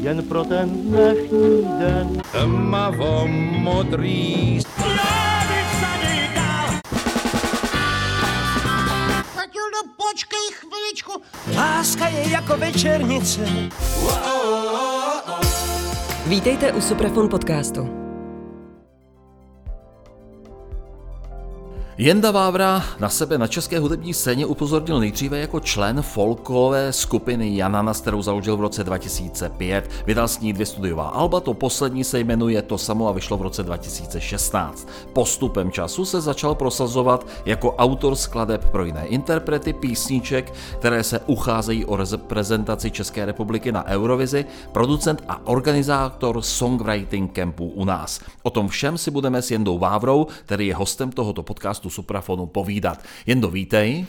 jen pro ten dnešní den. Tmavo modrý Matildo, počkej chviličku. Láska je jako večernice. Vítejte u Suprafon podcastu. Jenda Vávra na sebe na české hudební scéně upozornil nejdříve jako člen folkové skupiny Janana, kterou založil v roce 2005. Vydal s ní dvě studiová alba, to poslední se jmenuje To samo a vyšlo v roce 2016. Postupem času se začal prosazovat jako autor skladeb pro jiné interprety písniček, které se ucházejí o reprezentaci České republiky na Eurovizi, producent a organizátor songwriting campů u nás. O tom všem si budeme s Jendou Vávrou, který je hostem tohoto podcastu podcastu Suprafonu povídat. Jen do vítej.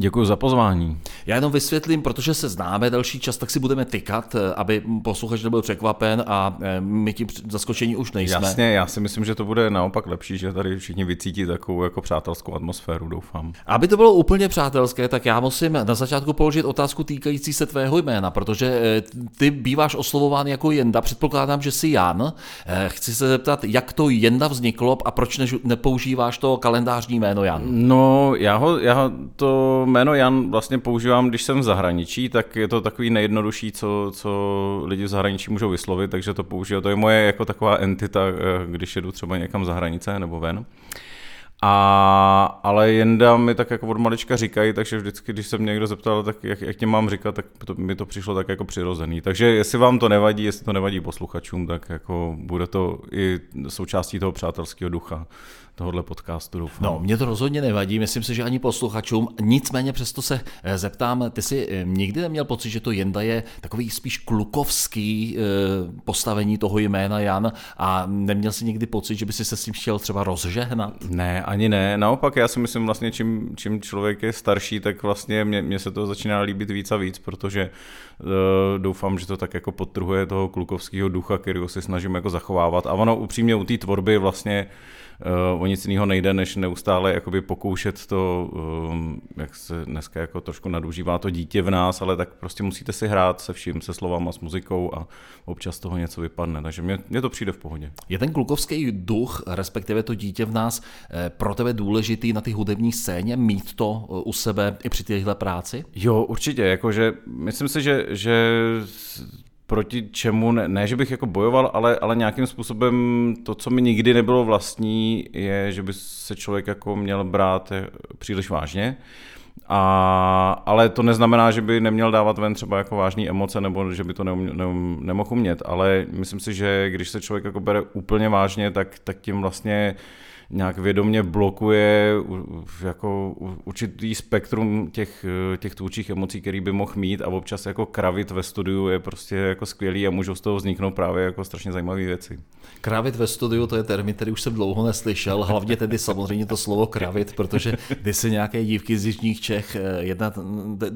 Děkuji za pozvání. Já jenom vysvětlím, protože se známe delší čas, tak si budeme tykat, eh, aby posluchač nebyl překvapen a eh, my ti zaskočení už nejsme. Jasně, já si myslím, že to bude naopak lepší, že tady všichni vycítí takovou jako přátelskou atmosféru, doufám. Aby to bylo úplně přátelské, tak já musím na začátku položit otázku týkající se tvého jména, protože eh, ty býváš oslovován jako Jenda, předpokládám, že jsi Jan. Chci se zeptat, jak to Jenda vzniklo a proč nepoužíváš to kalendářní jméno Jan? No, já, ho, já to jméno Jan vlastně používám, když jsem v zahraničí, tak je to takový nejjednodušší, co, co lidi v zahraničí můžou vyslovit, takže to použiju. To je moje jako taková entita, eh, když jedu třeba někam za hranice nebo ven. A, ale Jenda mi tak jako od malička říkají, takže vždycky, když se mě někdo zeptal, tak jak, jak tě mám říkat, tak to, mi to přišlo tak jako přirozený. Takže jestli vám to nevadí, jestli to nevadí posluchačům, tak jako bude to i součástí toho přátelského ducha tohohle podcastu, doufám. No, mě to rozhodně nevadí, myslím si, že ani posluchačům, nicméně přesto se eh, zeptám, ty jsi eh, nikdy neměl pocit, že to Jenda je takový spíš klukovský eh, postavení toho jména Jan a neměl jsi nikdy pocit, že by si se s tím chtěl třeba rozžehnat? Ne, ani ne, naopak já si myslím vlastně, čím, čím člověk je starší, tak vlastně mě, mě se to začíná líbit víc a víc, protože uh, doufám, že to tak jako podtrhuje toho klukovského ducha, který se snažím jako zachovávat a ono upřímně u té tvorby vlastně o nic jiného nejde, než neustále jakoby pokoušet to, um, jak se dneska jako trošku nadužívá to dítě v nás, ale tak prostě musíte si hrát se vším, se slovama, s muzikou a občas toho něco vypadne, takže mně, mně to přijde v pohodě. Je ten klukovský duch, respektive to dítě v nás, eh, pro tebe důležitý na ty hudební scéně, mít to eh, u sebe i při téhle práci? Jo, určitě, jakože myslím si, že, že proti čemu, ne, ne že bych jako bojoval, ale, ale nějakým způsobem to, co mi nikdy nebylo vlastní, je, že by se člověk jako měl brát eh, příliš vážně. A, ale to neznamená, že by neměl dávat ven třeba jako vážné emoce nebo že by to neum, neum, nemohl umět, ale myslím si, že když se člověk jako bere úplně vážně, tak, tak tím vlastně uh, nějak vědomě blokuje jako určitý spektrum těch, těch tvůrčích emocí, který by mohl mít a občas jako kravit ve studiu je prostě jako skvělý a můžou z toho vzniknout právě jako strašně zajímavé věci. Kravit ve studiu, to je termín, který už jsem dlouho neslyšel, hlavně tedy samozřejmě to slovo kravit, protože když si nějaké dívky z Jižních Čech eh, jedna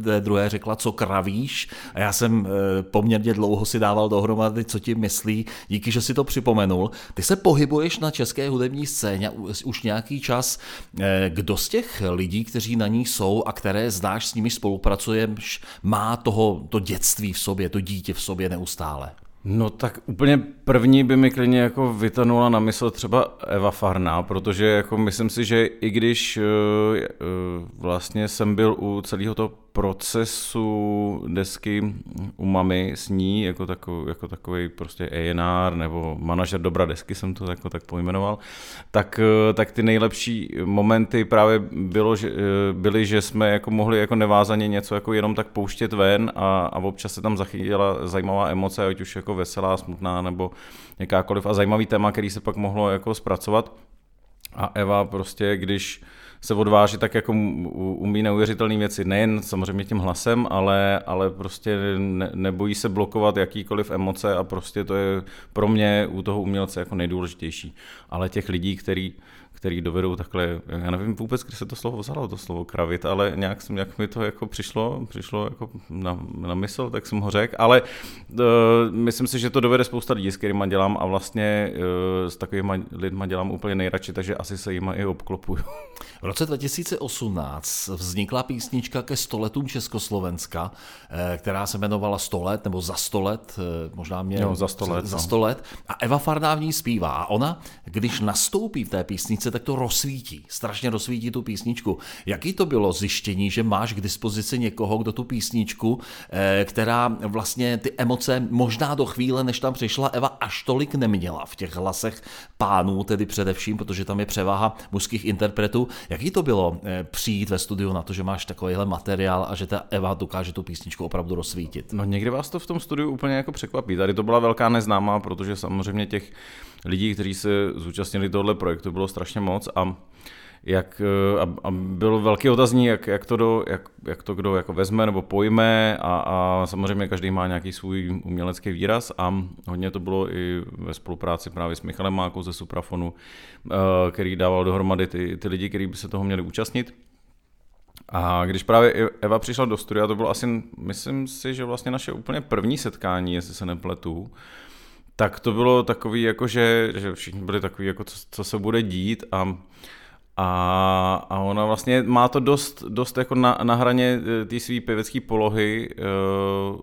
té druhé řekla, co kravíš a já jsem eh, poměrně dlouho si dával dohromady, co ti myslí, díky, že si to připomenul. Ty se pohybuješ na české hudební scéně už nějaký čas. Eh, kdo z těch lidí, kteří na ní jsou a které znáš, s nimi spolupracuješ, má toho, to dětství v sobě, to dítě v sobě neustále? No tak úplně první by mi klidně jako vytanula na mysl třeba Eva Farná, protože jako myslím si, že i když uh, vlastně jsem byl u celého toho procesu desky u mamy s ní, jako takový, jako takový prostě A&R nebo manažer dobra desky jsem to jako tak pojmenoval, tak, tak ty nejlepší momenty právě bylo, že, byly, že jsme jako mohli jako nevázaně něco jako jenom tak pouštět ven a, a občas se tam zachytila zajímavá emoce, ať už jako veselá, smutná nebo jakákoliv a zajímavý téma, který se pak mohlo jako zpracovat. A Eva prostě, když se odváží, tak jako umí neuvěřitelné věci. Nejen samozřejmě tím hlasem, ale, ale prostě ne, nebojí se blokovat jakýkoliv emoce a prostě to je pro mě u toho umělce jako nejdůležitější. Ale těch lidí, který, který dovedou takhle, já nevím vůbec, kde se to slovo vzalo, to slovo kravit, ale nějak, nějak mi to jako přišlo, přišlo jako na, na mysl, tak jsem ho řekl, ale uh, myslím si, že to dovede spousta lidí, s kterými dělám a vlastně uh, s takovými lidmi dělám úplně nejradši, takže asi se jima i obklopuju. V roce 2018 vznikla písnička ke stoletům Československa, eh, která se jmenovala 100 let nebo za 100 let, možná mě jo, za 100 let, za 100 no. let. A Eva Farná v ní zpívá a ona, když nastoupí v té písničce, tak to rozsvítí, strašně rozsvítí tu písničku. Jaký to bylo zjištění, že máš k dispozici někoho, kdo tu písničku, eh, která vlastně ty emoce možná do chvíle, než tam přišla Eva, až tolik neměla v těch hlasech pánů, tedy především, protože tam je převaha mužských interpretů. Jaký to bylo eh, přijít ve studiu na to, že máš takovýhle materiál a že ta Eva dokáže tu písničku opravdu rozsvítit? No někdy vás to v tom studiu úplně jako překvapí. Tady to byla velká neznámá, protože samozřejmě těch lidí, kteří se zúčastnili tohle projektu, bylo strašně moc a jak, eh, a, a byl velký otazní, jak, jak, to do, jak, jak to kdo jako vezme nebo pojme a, a samozřejmě každý má nějaký svůj umělecký výraz a hodně to bylo i ve spolupráci právě s Michalem Mákou ze Suprafonu, eh, který dával dohromady ty, ty lidi, kteří by se toho měli účastnit. A když právě Eva přišla do studia, to bylo asi, myslím si, že vlastně naše úplně první setkání, jestli se nepletu, tak to bylo takový, jako že, že všichni byli takový, jako co, co se bude dít a, a, a ona vlastně má to dost, dost jako na, na hraně eh, té své pěvecké polohy, uh,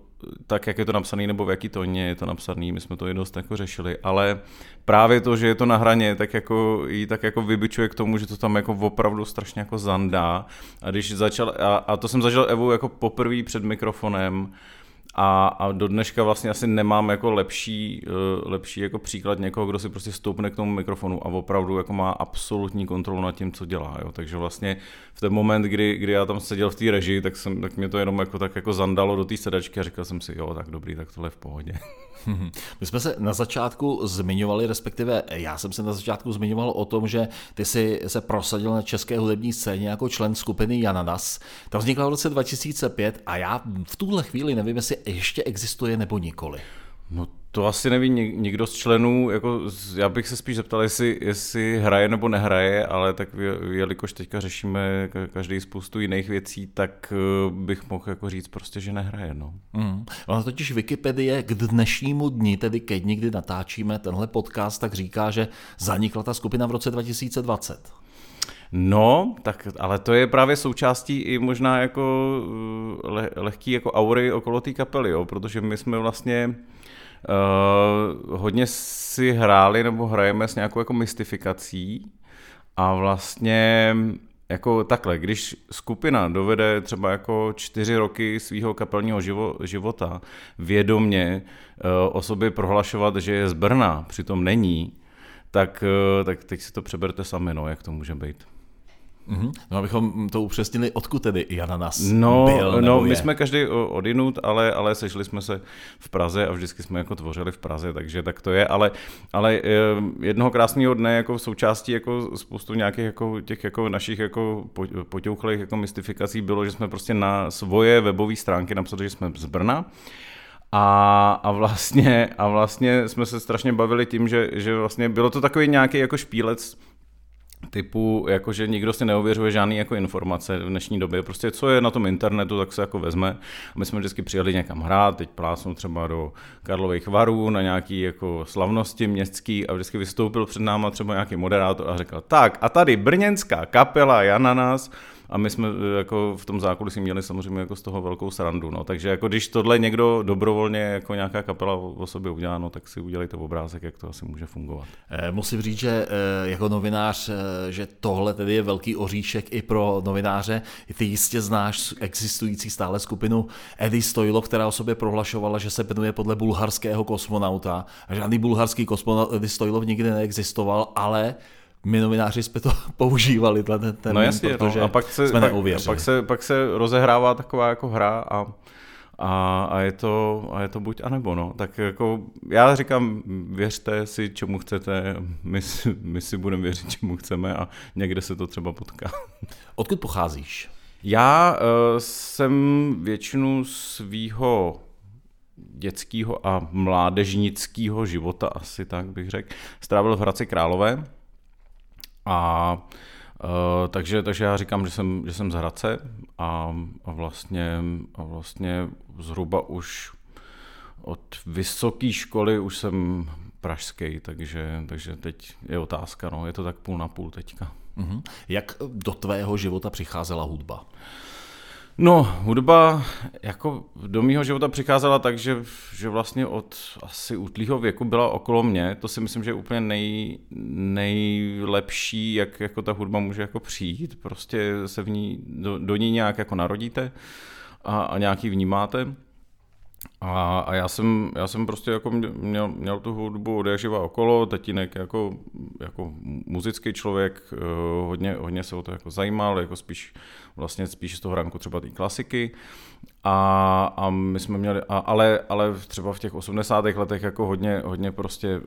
tak, jak je to napsané, nebo v jaký tóně je to napsané, my jsme to i dost jako řešili, ale právě to, že je to na hraně, tak jako jí tak jako vybičuje k tomu, že to tam jako opravdu strašně jako zandá. A když začal, a, a to jsem zažil Evu jako poprvé před mikrofonem, a, a do dneška vlastně asi nemám jako lepší, uh, lepší jako příklad někoho, kdo si prostě stoupne k tomu mikrofonu a opravdu jako má absolutní kontrolu nad tím, co dělá. Jo. Takže vlastně v ten moment, kdy, kdy já tam seděl v té režii, tak, jsem, tak mě to jenom jako tak jako zandalo do té sedačky a říkal jsem si, jo, tak dobrý, tak tohle je v pohodě. My jsme se na začátku zmiňovali, respektive já jsem se na začátku zmiňoval o tom, že ty jsi se prosadil na české hudební scéně jako člen skupiny Jananas. Ta vznikla v roce 2005 a já v tuhle chvíli nevím, jestli ještě existuje nebo nikoli. No to asi neví nikdo z členů, jako já bych se spíš zeptal, jestli, jestli hraje nebo nehraje, ale tak jelikož teďka řešíme každý spoustu jiných věcí, tak eh, bych mohl jako říct prostě, že nehraje. No. Mm. Ona totiž Wikipedie k dnešnímu dni, tedy ke dni, kdy natáčíme tenhle podcast, tak říká, že zanikla ta skupina v roce 2020. No, tak, ale to je právě součástí i možná jako eh, le, lehký jako aury okolo té kapely, jo, protože my jsme vlastně uh, hodně si hráli nebo hrajeme s nějakou jako mystifikací a vlastně jako takhle, když skupina dovede třeba jako čtyři roky svého kapelního živo, života vědomně uh, o sobě prohlašovat, že je z Brna, přitom není, tak, uh, tak teď si to přeberte sami, no, jak to může být. Mm-hmm. No abychom to upřesnili, odkud tedy Jana nás no, byl, No, je? my jsme každý odinut, ale, ale sešli jsme se v Praze a vždycky jsme jako tvořili v Praze, takže tak to je, ale, ale jednoho krásného dne jako v součástí jako spoustu nějakých jako těch jako našich jako potěuchlých jako mystifikací bylo, že jsme prostě na svoje webové stránky napsali, že jsme z Brna a, a, vlastně, a vlastně jsme se strašně bavili tím, že, že vlastně bylo to takový nějaký jako špílec typu, jakože nikdo si neověřuje žádný jako informace v dnešní době. Prostě co je na tom internetu, tak se jako vezme. My jsme vždycky přijeli někam hrát, teď plásnu třeba do Karlových varů na nějaký jako slavnosti městský a vždycky vystoupil před náma třeba nějaký moderátor a řekl, tak a tady brněnská kapela Jana nás a my jsme e, jako v tom zákulisí měli samozřejmě jako z toho velkou srandu. No. Takže jako když tohle někdo dobrovolně jako nějaká kapela o sobě udělá, no, tak si udělejte obrázek, jak to asi může fungovat. Eh, musím říct, že eh, jako novinář, že tohle tedy je velký oříšek i pro novináře. Ty jistě znáš existující stále skupinu Edy Stojlo, která o sobě prohlašovala, že se jmenuje podle bulharského kosmonauta. Žádný bulharský kosmonaut Edy Stojlov nikdy neexistoval, ale my novináři jsme to používali, ten, ten no jasně, protože no. a pak se, jsme pak, pak, se, pak se rozehrává taková jako hra a, a, a, je to, a je to buď a nebo no. Tak jako já říkám, věřte si, čemu chcete, my, si, my si budeme věřit, čemu chceme a někde se to třeba potká. Odkud pocházíš? Já uh, jsem většinu svýho dětského a mládežnického života, asi tak bych řekl, strávil v Hradci Králové, A uh, takže, takže já říkám, že jsem, že jsem z Hradce a, a, vlastně, a vlastně zhruba už od vysoké školy už jsem pražský, takže, takže teď je otázka, no, je to tak půl na půl teďka. Mm-hmm. Jak do tvého života přicházela hudba? No, hudba jako do mýho života přicházela tak, že, že vlastně od asi útlýho věku byla okolo mě. To si myslím, že je úplně nej, nejlepší, jak jako ta hudba může jako přijít. Prostě se v ní, do, do ní nějak jako narodíte a, a nějaký vnímáte. A, a já, jsem, já jsem prostě jako měl, měl tu hudbu od živa okolo, tatínek jako, jako muzický člověk, eh, hodně, hodně se o to jako zajímal, jako spíš vlastně spíš z toho ranku třeba té klasiky. A, a my jsme měli, a, ale, ale třeba v těch 80. letech jako hodně, hodně prostě uh,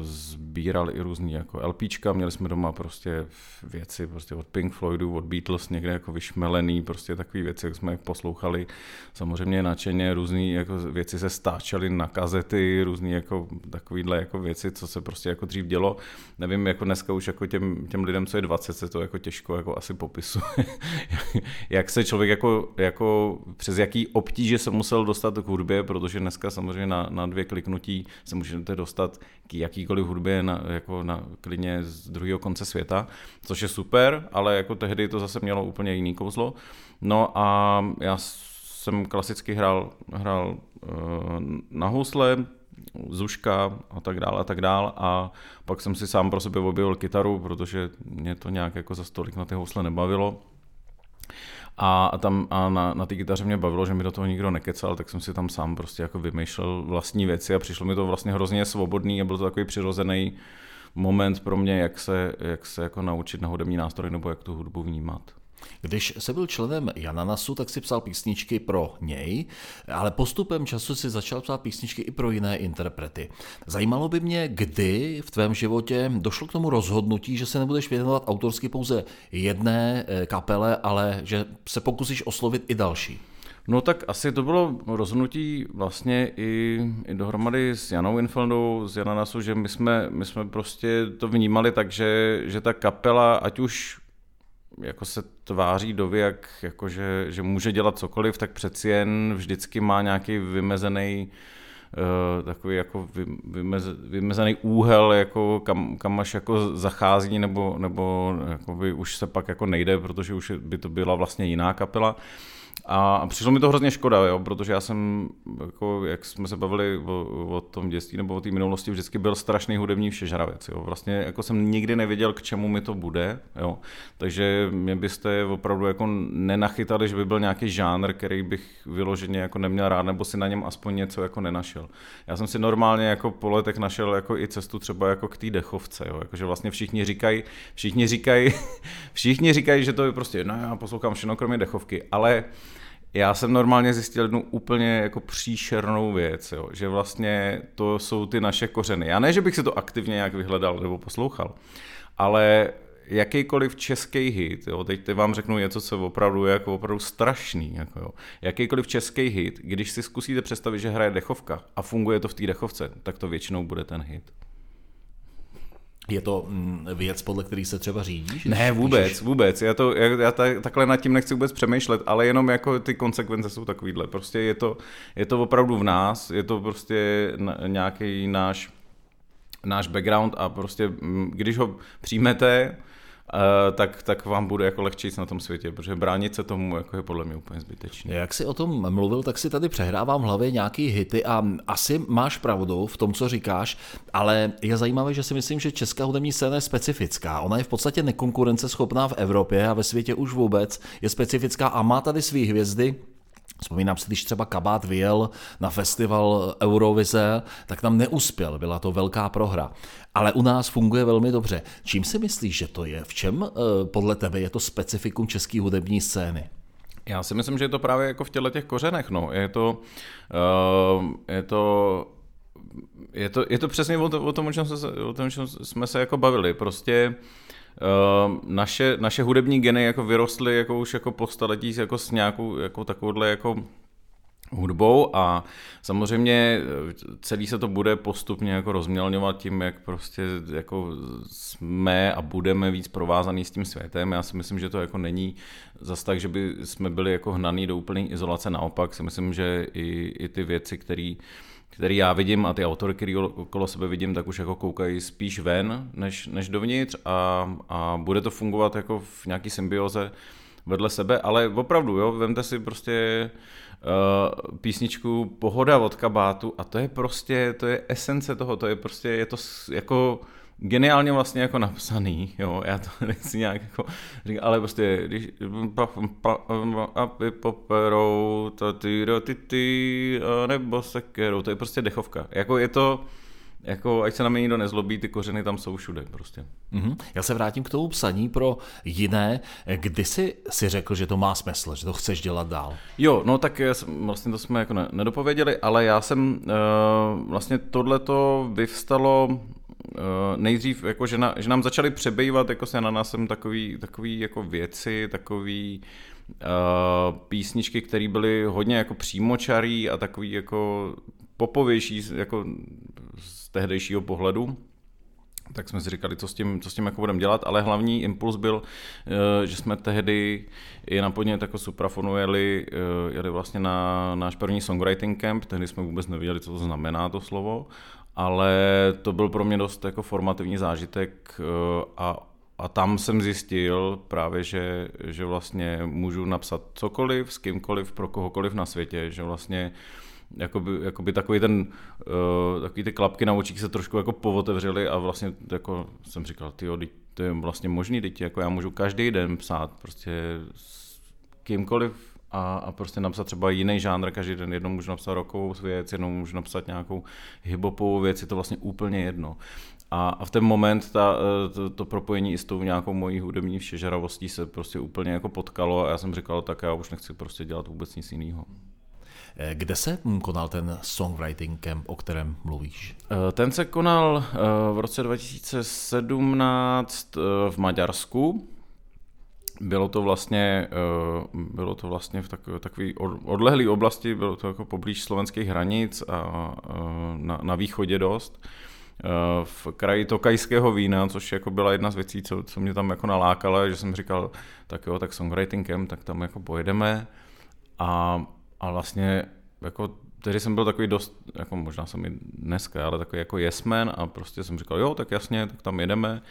sbírali i různý jako LPčka, měli jsme doma prostě věci prostě od Pink Floydu, od Beatles někde jako vyšmelený, prostě takové věci, jak jsme poslouchali, samozřejmě nadšeně, různé jako věci se stáčely na kazety, různé jako takovýhle jako věci, co se prostě jako dřív dělo. Nevím, jako dneska už jako těm, těm lidem, co je 20, se to jako těžko jako asi popisuje, jak se člověk jako, jako přes jaký obtíže se musel dostat k hudbě, protože dneska samozřejmě na, na dvě kliknutí se můžete dostat k jakýkoliv hudbě na, jako na klidně z druhého konce světa, což je super, ale jako tehdy to zase mělo úplně jiný kouzlo. No a já jsem klasicky hrál, hrál na housle, zuška a tak dále a tak dále a pak jsem si sám pro sebe objevil kytaru, protože mě to nějak jako za stolik na ty housle nebavilo a, a tam a na, na té kytaře mě bavilo, že mi do toho nikdo nekecal, tak jsem si tam sám prostě jako vymýšlel vlastní věci a přišlo mi to vlastně hrozně svobodný a byl to takový přirozený moment pro mě, jak se, jak se jako naučit na hudební nástroj nebo jak tu hudbu vnímat. Když se byl členem Jananasu, tak si psal písničky pro něj, ale postupem času si začal psát písničky i pro jiné interprety. Zajímalo by mě, kdy v tvém životě došlo k tomu rozhodnutí, že se nebudeš věnovat autorsky pouze jedné eh, kapele, ale že se pokusíš oslovit i další. No tak asi to bylo rozhodnutí vlastně i, i dohromady s Janou Infeldou, z Jananasu, že my jsme, my jsme prostě to vnímali tak, že, že ta kapela, ať už jako se tváří do věk, jako že, že může dělat cokoliv, tak přeci jen vždycky má nějaký vymezený uh, takový jako vymez, vymezený úhel, jako kam, kam až jako zachází, nebo, nebo jako by už se pak jako nejde, protože už by to byla vlastně jiná kapela. A přišlo mi to hrozně škoda, jo, protože já jsem, jako, jak jsme se bavili o, o tom dětství nebo o té minulosti, vždycky byl strašný hudební všežravec. Jo. Vlastně jako jsem nikdy nevěděl, k čemu mi to bude. Jo. Takže mě byste opravdu jako nenachytali, že by byl nějaký žánr, který bych vyloženě jako neměl rád, nebo si na něm aspoň něco jako nenašel. Já jsem si normálně jako po letech našel jako i cestu třeba jako k té dechovce. Jo. Jako, že vlastně všichni říkají, všichni říkají, všichni říkají, že to je prostě, no já poslouchám všechno kromě dechovky, ale já jsem normálně zjistil jednu úplně jako příšernou věc, jo, že vlastně to jsou ty naše kořeny. Já ne, že bych si to aktivně nějak vyhledal nebo poslouchal, ale jakýkoliv český hit, jo, teď, teď vám řeknu něco, co opravdu je jako opravdu strašný, jako jo. jakýkoliv český hit, když si zkusíte představit, že hraje dechovka a funguje to v té dechovce, tak to většinou bude ten hit. Je to mm, věc, podle který se třeba řídíš? Ne, vůbec, píšeš? vůbec. Já, to, já, já takhle nad tím nechci vůbec přemýšlet, ale jenom jako ty konsekvence jsou takovýhle. Prostě je to, je to opravdu v nás, je to prostě nějaký náš, náš background a prostě mm, když ho přijmete, tak, tak vám bude jako lehčí na tom světě, protože bránit se tomu jako je podle mě úplně zbytečné. Jak si o tom mluvil, tak si tady přehrávám v hlavě nějaký hity a asi máš pravdu v tom, co říkáš, ale je zajímavé, že si myslím, že česká hudební scéna je specifická. Ona je v podstatě nekonkurenceschopná v Evropě a ve světě už vůbec je specifická a má tady svý hvězdy, Vzpomínám si, když třeba Kabát vyjel na festival Eurovize, tak tam neuspěl, byla to velká prohra. Ale u nás funguje velmi dobře. Čím si myslíš, že to je? V čem eh, podle tebe je to specifikum české hudební scény? Já si myslím, že je to právě jako v těle těch kořenech. No. Je, to, uh, je to je to, je to přesně o, to, o, tom, o, čem se, o tom, čem jsme se jako bavili. Prostě naše, naše hudební geny jako vyrostly jako už jako po staletí jako s nějakou jako takovouhle jako hudbou a samozřejmě eh, celý se to bude postupně jako rozmělňovat tím, jak prostě jako jsme a budeme víc provázaný s tím světem. Já si myslím, že to jako není zas tak, že by jsme byli jako hnaný do úplné izolace. Naopak si myslím, že i, i ty věci, které který já vidím a ty autory, který okolo sebe vidím, tak už jako koukají spíš ven, než, než dovnitř a, a bude to fungovat jako v nějaký symbioze vedle sebe, ale opravdu, jo, vemte si prostě uh, písničku Pohoda od kabátu a to je prostě, to je esence toho, to je prostě, je to jako geniálně vlastně jako napsaný, jo, já to nechci nějak jako říkat, ale prostě, když poperou, to ty, ty, ty, nebo sekerou, to je prostě dechovka, jako je to, jako, ať se na mě nikdo nezlobí, ty kořeny tam jsou všude prostě. Mm-hmm. Já se vrátím k tomu psaní pro jiné. Kdy jsi si řekl, že to má smysl, že to chceš dělat dál? Jo, no tak vlastně to jsme jako nedopověděli, ale já jsem uh, vlastně tohleto vyvstalo nejdřív, jako že, na, že nám začaly přebývat jako se na nás jsem takový, takový jako věci, takový uh, písničky, které byly hodně jako přímočarý a takový jako popovější jako z tehdejšího pohledu, tak jsme si říkali, co s tím, co s tím jako budeme dělat, ale hlavní impuls byl, eh, že jsme tehdy i na podnět jako Suprafonu jeli, eh, jeli vlastně na náš první songwriting camp, tehdy jsme vůbec nevěděli, co to znamená to slovo, ale to byl pro mě dost jako formativní zážitek eh, a a tam jsem zjistil právě, že, že vlastně můžu napsat cokoliv, s kýmkoliv, pro kohokoliv na světě, že vlastně jakoby, jakoby takový ten, uh, takový ty klapky na očích se trošku jako povotevřely a vlastně jako jsem říkal, ty to je vlastně možný, teď jako já můžu každý den psát prostě s kýmkoliv a, a prostě napsat třeba jiný žánr každý den. Jednou můžu napsat rokovou věc, jednou můžu napsat nějakou hiphopovou věc, je to vlastně úplně jedno. A, a v ten moment ta, eh, to, to propojení i s tou nějakou mojí hudební všežeravostí se prostě úplně jako potkalo a já jsem říkal, tak já už nechci prostě dělat vůbec nic jiného. Eh, kde se konal ten songwriting camp, o kterém mluvíš? Eh, ten se konal v roce 2017 v Maďarsku. Bylo to vlastně, bylo to vlastně v takové, odlehlé oblasti, bylo to jako poblíž slovenských hranic a na, na východě dost v kraji tokajského vína, což jako byla jedna z věcí, co, co mě tam jako nalákala, že jsem říkal, tak jo, tak songwritingem, tak tam jako pojedeme. A a vlastně jako tehdy jsem byl takový dost, jako možná jsem i dneska, ale takový jako jesmen a prostě jsem říkal, jo, tak jasně, tak tam jedeme,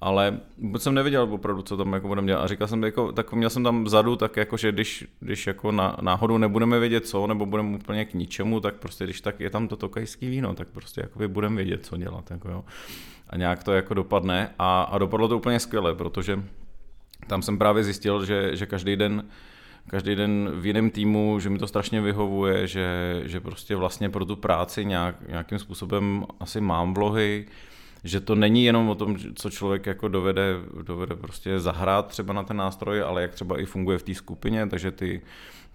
ale vůbec jsem nevěděl opravdu, co tam jako budeme dělat a říkal jsem, jako, tak měl jsem tam vzadu, tak jako, že když, když jako na, náhodou nebudeme vědět co, nebo budeme úplně k ničemu, tak prostě když tak je tam to tokajský víno, tak prostě jako budeme vědět, co dělat, jako jo. A nějak to jako dopadne a, a dopadlo to úplně skvěle, protože tam jsem právě zjistil, že, že každý den každý den v jiném týmu, že mi to strašně vyhovuje, že, že prostě vlastně pro tu práci nějak, nějakým způsobem asi mám vlohy, že to není jenom o tom, co člověk jako dovede, dovede prostě zahrát třeba na ten nástroj, ale jak třeba i funguje v té skupině, takže ty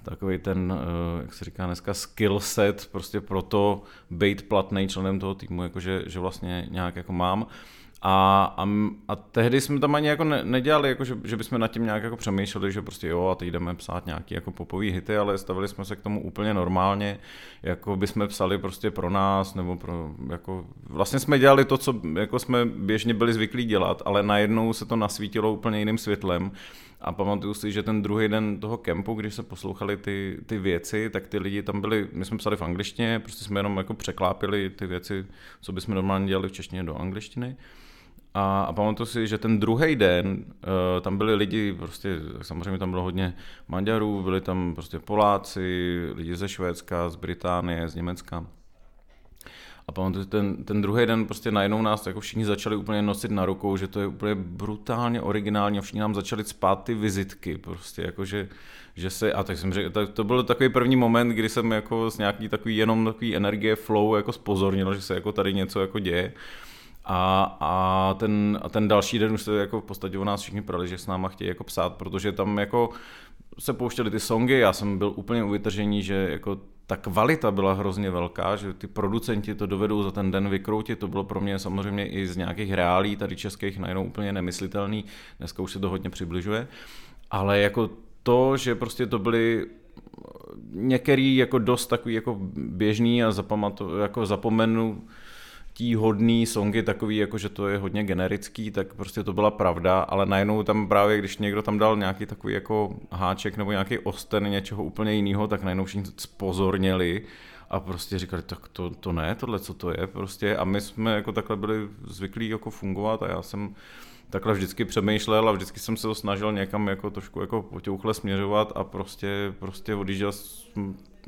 takový ten, eh, jak se říká dneska, skill set prostě pro to být platný členem toho týmu, jakože že vlastně nějak jako mám. A, a, a tehdy jsme tam ani jako ne, nedělali, jako že, že bychom nad tím nějak jako přemýšleli, že prostě jo a teď jdeme psát nějaký jako popový hity, ale stavili jsme se k tomu úplně normálně, jako bychom psali prostě pro nás, nebo pro, jako, vlastně jsme dělali to, co jako jsme běžně byli zvyklí dělat, ale najednou se to nasvítilo úplně jiným světlem a pamatuju si, že ten druhý den toho kempu, když se poslouchali ty, ty věci, tak ty lidi tam byli, my jsme psali v angličtině, prostě jsme jenom jako překlápili ty věci, co bychom normálně dělali v češtině do angličtiny. A, a pamatuju si, že ten druhý den uh, tam byli lidi, prostě samozřejmě tam bylo hodně Maďarů, byli tam prostě Poláci, lidi ze Švédska, z Británie, z Německa. A pamatuju, ten, ten druhý den prostě najednou nás jako všichni začali úplně nosit na rukou, že to je úplně brutálně originální a všichni nám začali spát ty vizitky, prostě jako že, že se, a tak jsem řekl, tak to byl takový první moment, kdy jsem jako s nějaký takový jenom takový energie flow jako spozornil, že se jako tady něco jako děje. A, a, ten, a ten další den už se jako v podstatě o nás všichni prali, že s náma chtějí jako psát, protože tam jako se pouštěly ty songy, já jsem byl úplně u vytržení, že jako ta kvalita byla hrozně velká, že ty producenti to dovedou za ten den vykroutit, to bylo pro mě samozřejmě i z nějakých reálí tady českých najednou úplně nemyslitelný, dneska už se to hodně přibližuje, ale jako to, že prostě to byly některý jako dost takový jako běžný a zapamatu, jako zapomenu tí hodný songy takový, jako že to je hodně generický, tak prostě to byla pravda, ale najednou tam právě, když někdo tam dal nějaký takový jako háček nebo nějaký osten něčeho úplně jiného, tak najednou všichni spozorněli a prostě říkali, tak to, to ne, tohle co to je? Prostě a my jsme jako takhle byli zvyklí jako fungovat a já jsem takhle vždycky přemýšlel a vždycky jsem se to snažil někam jako trošku jako potěuchle směřovat a prostě, prostě odjížděl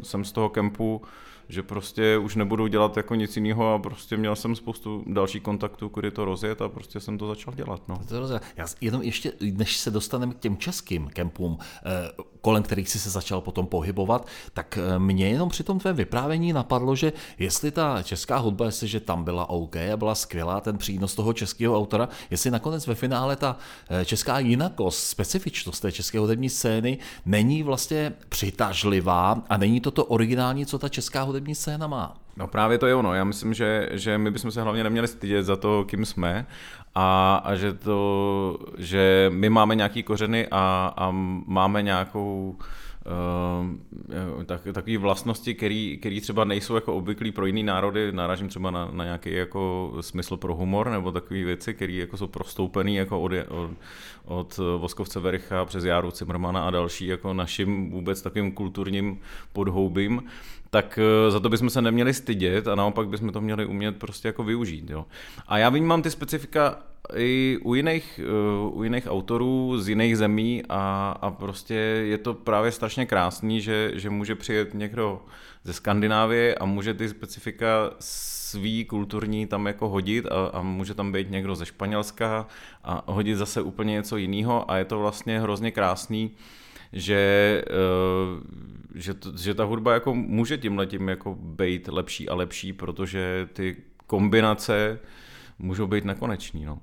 jsem z toho kempu že prostě už nebudu dělat jako nic jiného a prostě měl jsem spoustu dalších kontaktů, kudy to rozjet a prostě jsem to začal dělat. No. To rozjet. Já jenom ještě, než se dostaneme k těm českým kempům, eh, kolem kterých si se začal potom pohybovat, tak eh, mě jenom při tom tvém vyprávění napadlo, že jestli ta česká hudba, jestli, že tam byla OK a byla skvělá, ten přínos toho českého autora, jestli nakonec ve finále ta eh, česká jinakost, specifičnost té české hudební scény není vlastně přitažlivá a není to to originální, co ta česká hudební scéna má. No právě to je ono. Já myslím, že, že my bychom se hlavně neměli stydět za to, kým jsme a, a že, to, že my máme nějaký kořeny a, a máme nějakou uh, tak, takové vlastnosti, které třeba nejsou jako obvyklý pro jiný národy, náražím třeba na, na nějaký jako smysl pro humor nebo takové věci, které jako jsou prostoupené jako od, od, od Voskovce Vericha přes Járu Cimrmana a další jako naším vůbec takovým kulturním podhoubím tak eh, za to bychom se neměli stydět a naopak bychom to měli umět prostě jako využít. Jo. A já vnímám ty specifika i u jiných, eh, u jiných autorů z jiných zemí a, a prostě je to právě strašně krásný, že, že může přijet někdo ze Skandinávie a může ty specifika svý kulturní tam jako hodit a, a může tam být někdo ze Španělska a hodit zase úplně něco jiného a je to vlastně hrozně krásný, že, eh, že, to, že ta hudba jako může tím letím jako být lepší a lepší, protože ty kombinace můžou být nekoneční. No.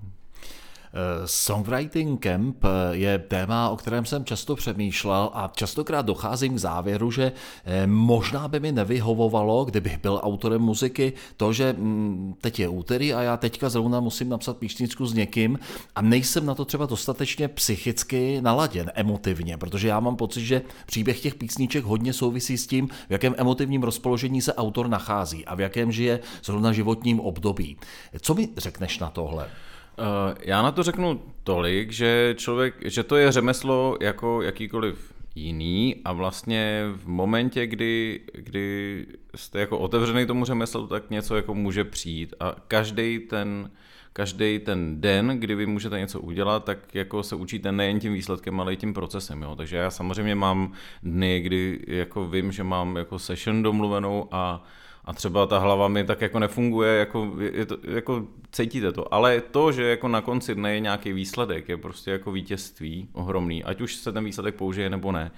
Songwriting Camp je téma, o kterém jsem často přemýšlel a častokrát docházím k závěru, že eh, možná by mi nevyhovovalo, kdybych byl autorem muziky, to, že mm, teď je úterý a já teďka zrovna musím napsat píšničku s někým a nejsem na to třeba dostatečně psychicky naladěn, emotivně, protože já mám pocit, že příběh těch písniček hodně souvisí s tím, v jakém emotivním rozpoložení se autor nachází a v jakém žije zrovna životním období. Co mi řekneš na tohle? Eh, já na to řeknu tolik, že člověk, že to je řemeslo jako jakýkoliv jiný a vlastně v momentě, kdy, kdy jste jako otevřený tomu řemeslu, tak něco jako může přijít a každý ten, každý ten den, kdy vy můžete něco udělat, tak jako se učíte nejen tím výsledkem, ale i tím procesem. Jo. Takže já samozřejmě mám dny, kdy jako vím, že mám jako session domluvenou a a třeba ta hlava mi tak jako nefunguje, jako, je to, jako cítíte to. Ale to, že jako na konci dne je nějaký výsledek, je prostě jako vítězství ohromný, ať už se ten výsledek použije nebo ne.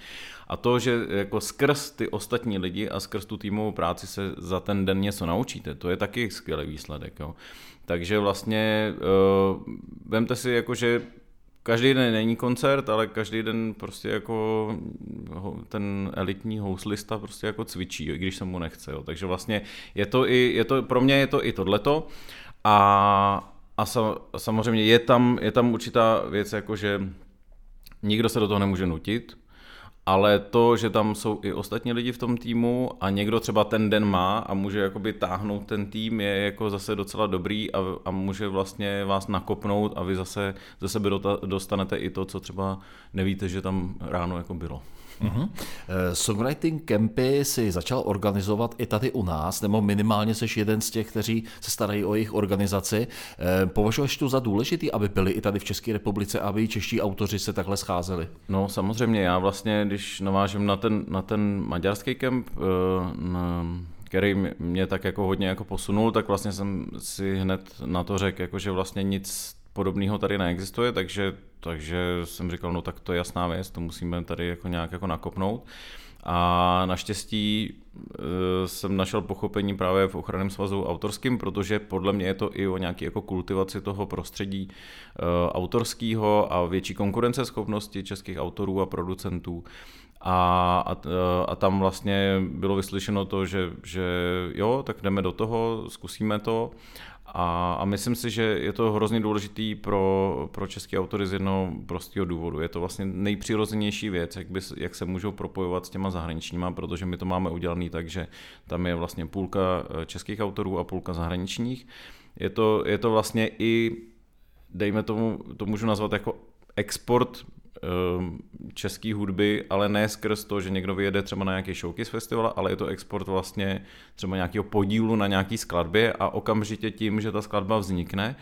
A to, že jako skrz ty ostatní lidi a skrz tu týmovou práci se za ten den něco naučíte, to je taky skvělý výsledek. Jo. Takže vlastně uh, vemte si, jako, že každý den není koncert, ale každý den prostě jako ten elitní houslista prostě jako cvičí, i když se mu nechce. Jo. Takže vlastně je to i, je to, pro mě je to i tohleto. A, a samozřejmě je tam, je tam určitá věc, jako že nikdo se do toho nemůže nutit, ale to, že tam jsou i ostatní lidi v tom týmu a někdo třeba ten den má a může jakoby táhnout ten tým, je jako zase docela dobrý a, a může vlastně vás nakopnout a vy zase ze sebe dostanete i to, co třeba nevíte, že tam ráno jako bylo. Uh-huh. Songwriting campy si začal organizovat i tady u nás, nebo minimálně jsi jeden z těch, kteří se starají o jejich organizaci. Eh, považuješ to za důležitý, aby byli i tady v České republice, aby čeští autoři se takhle scházeli? No samozřejmě, já vlastně, když navážím na ten, na ten maďarský kemp, eh, na, který mě tak jako hodně jako posunul, tak vlastně jsem si hned na to řekl, jako že vlastně nic podobného tady neexistuje, takže, takže jsem říkal, no tak to je jasná věc, to musíme tady jako nějak jako nakopnout. A naštěstí e, jsem našel pochopení právě v ochranném svazu autorským, protože podle mě je to i o nějaké jako kultivaci toho prostředí e, autorského a větší konkurenceschopnosti českých autorů a producentů. a, a, a tam vlastně bylo vyslyšeno to, že, že jo, tak jdeme do toho, zkusíme to a, a myslím si, že je to hrozně důležitý pro, pro české autory z jednoho prostého důvodu. Je to vlastně nejpřirozenější věc, jak, by, jak se můžou propojovat s těma zahraničníma, protože my to máme udělané tak, že tam je vlastně půlka eh, českých autorů a půlka zahraničních. Je to, je to vlastně i, dejme tomu, to můžu nazvat jako export české hudby, ale ne skrz to, že někdo vyjede třeba na nějaký showcase festival, ale je to export vlastně třeba nějakého podílu na nějaký skladbě a okamžitě tím, že ta skladba vznikne,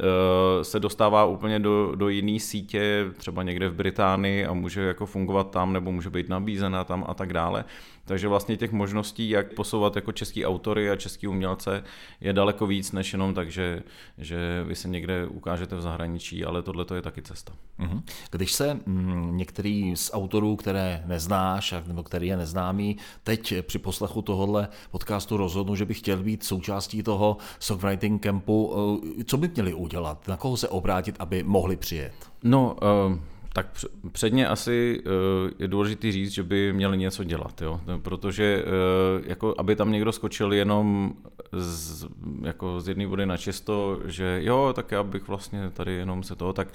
Eh, se dostává úplně do, do jiné sítě, třeba někde v Británii a může jako fungovat tam, nebo může být nabízena tam a tak dále. Takže vlastně těch možností, jak posouvat jako český autory a český umělce, je daleko víc než jenom tak, že, že vy se někde ukážete v zahraničí, ale tohle to je taky cesta. Mhm. Když se mm, některý z autorů, které neznáš, nebo který je neznámý, teď při poslechu tohohle podcastu rozhodnu, že by chtěl být součástí toho songwriting campu, eh, co by měli udělat? Na koho se obrátit, aby mohli přijet? No, uh, tak předně asi uh, je důležité říct, že by měli něco dělat, jo? protože uh, jako, aby tam někdo skočil jenom z, jako z jedné vody na čisto, že jo, tak já bych vlastně tady jenom se toho, tak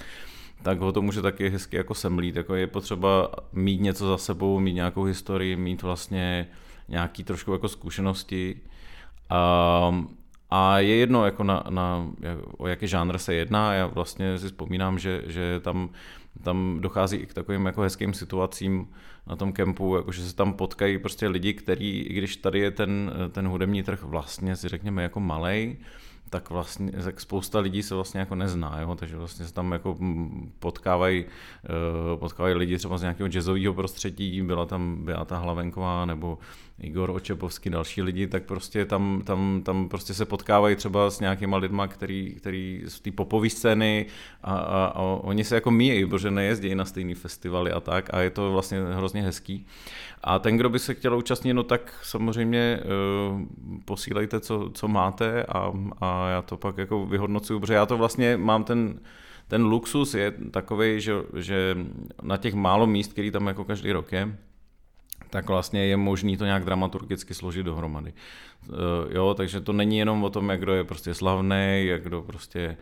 tak ho to může taky hezky jako semlít. Jako je potřeba mít něco za sebou, mít nějakou historii, mít vlastně nějaký trošku jako zkušenosti. Um, a je jedno, jako na, na, o jaký žánr se jedná. Já vlastně si vzpomínám, že, že tam, tam dochází i k takovým jako hezkým situacím na tom kempu, jako že se tam potkají prostě lidi, kteří, i když tady je ten, ten hudební trh vlastně, si řekněme, jako malej, tak vlastně tak spousta lidí se vlastně jako nezná, jo? takže vlastně se tam jako potkávají, eh, potkávají lidi třeba z nějakého jazzového prostředí, byla tam Beata Hlavenková nebo Igor Očepovský, další lidi, tak prostě tam, tam, tam prostě se potkávají třeba s nějakýma lidma, který, který z té popové scény a, a, a, oni se jako míjejí, protože nejezdí na stejný festivaly a tak a je to vlastně hrozně hezký. A ten, kdo by se chtěl účastnit, no tak samozřejmě uh, posílejte, co, co máte a, a já to pak jako vyhodnocuju, protože já to vlastně mám ten, ten luxus je takový, že, že na těch málo míst, který tam jako každý rok je, tak vlastně je možný to nějak dramaturgicky složit dohromady. Uh, jo, takže to není jenom o tom, jak kdo je prostě slavný, jak kdo prostě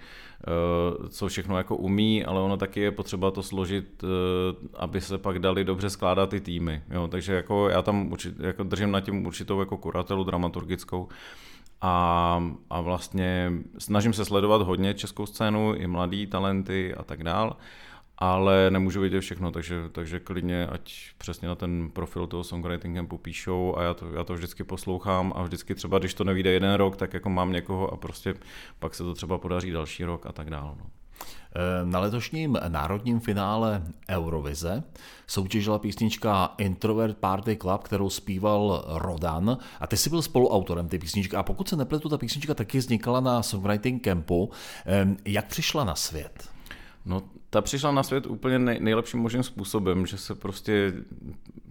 uh, co všechno jako umí, ale ono taky je potřeba to složit, uh, aby se pak dali dobře skládat ty týmy. Jo, takže jako já tam určit, jako držím na tím určitou jako kuratelu dramaturgickou a, a vlastně snažím se sledovat hodně českou scénu, i mladý talenty a tak dál ale nemůžu vidět všechno, takže, takže klidně, ať přesně na ten profil toho songwriting campu píšou a já to, já to vždycky poslouchám a vždycky třeba, když to nevíde jeden rok, tak jako mám někoho a prostě pak se to třeba podaří další rok a tak dále. No. Eh, na letošním národním finále Eurovize soutěžila písnička Introvert Party Club, kterou zpíval Rodan a ty jsi byl spoluautorem té písničky a pokud se nepletu, ta písnička taky vznikala na songwriting campu. Jak přišla na svět? No, ta přišla na svět úplně nej, nejlepším možným způsobem, že se prostě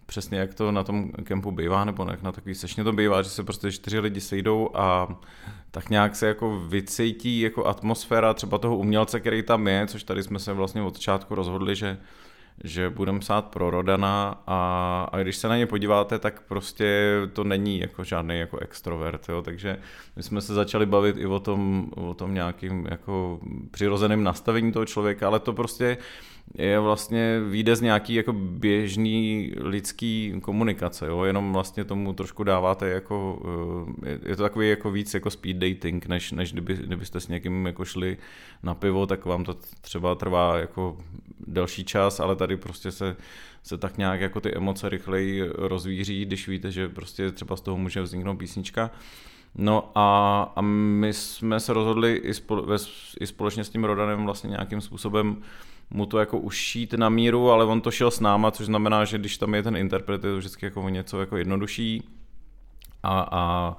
přesně jak to na tom kempu bývá, nebo jak na takový sešně to bývá, že se prostě čtyři lidi sejdou a tak nějak se jako vycejtí jako atmosféra třeba toho umělce, který tam je, což tady jsme se vlastně od začátku rozhodli, že že budeme psát pro Rodana a, a když se na ně podíváte, tak prostě to není jako žádný jako extrovert, jo? takže my jsme se začali bavit i o tom, o tom nějakým jako přirozeným nastavení toho člověka, ale to prostě je vlastně výjde z nějaký jako běžný lidský komunikace, jo? jenom vlastně tomu trošku dáváte jako, eh, je to takový jako víc jako speed dating, než, než kdyby, kdybyste s někým jako šli na pivo, tak vám to třeba trvá jako delší čas, ale tady prostě se, se tak nějak jako ty emoce rychleji rozvíří, když víte, že prostě třeba z toho může vzniknout písnička. No a, a my jsme se rozhodli i, spole, i společně s tím Rodanem vlastně nějakým způsobem mu to jako ušít na míru, ale on to šel s náma, což znamená, že když tam je ten interpret, je to vždycky jako něco jako jednodušší. A, a,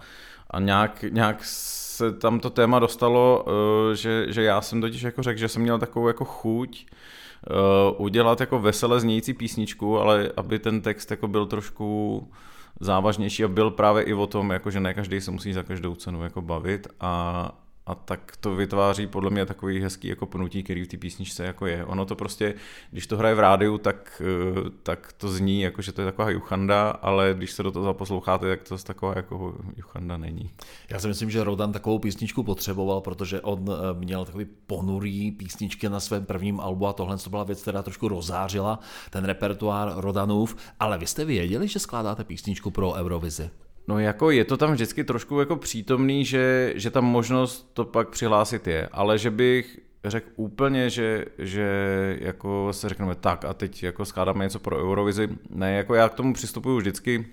a nějak, nějak se tam to téma dostalo, eh, že, že já jsem totiž jako řekl, že jsem měl takovou jako chuť uh, udělat jako vesele znějící písničku, ale aby ten text jako byl trošku závažnější a byl právě i o tom, jako že ne každý se musí za každou cenu jako bavit a, a tak to vytváří podle mě takový hezký jako pnutí, který v té písničce jako je. Ono to prostě, když to hraje v rádiu, tak, eh, tak to zní jako, že to je taková juchanda, ale když se do toho zaposloucháte, tak to taková jako juchanda není. Já si myslím, že Rodan takovou písničku potřeboval, protože on eh, měl takový ponurý písničky na svém prvním albu a tohle to byla věc, která trošku rozářila ten repertoár Rodanův, ale vy jste věděli, že skládáte písničku pro Eurovizi? No jako je to tam vždycky trošku jako přítomný, že, že tam možnost to pak přihlásit je, ale že bych řekl úplně, že, že jako se řekneme tak a teď jako skládáme něco pro Eurovizi. Ne, jako já k tomu přistupuju vždycky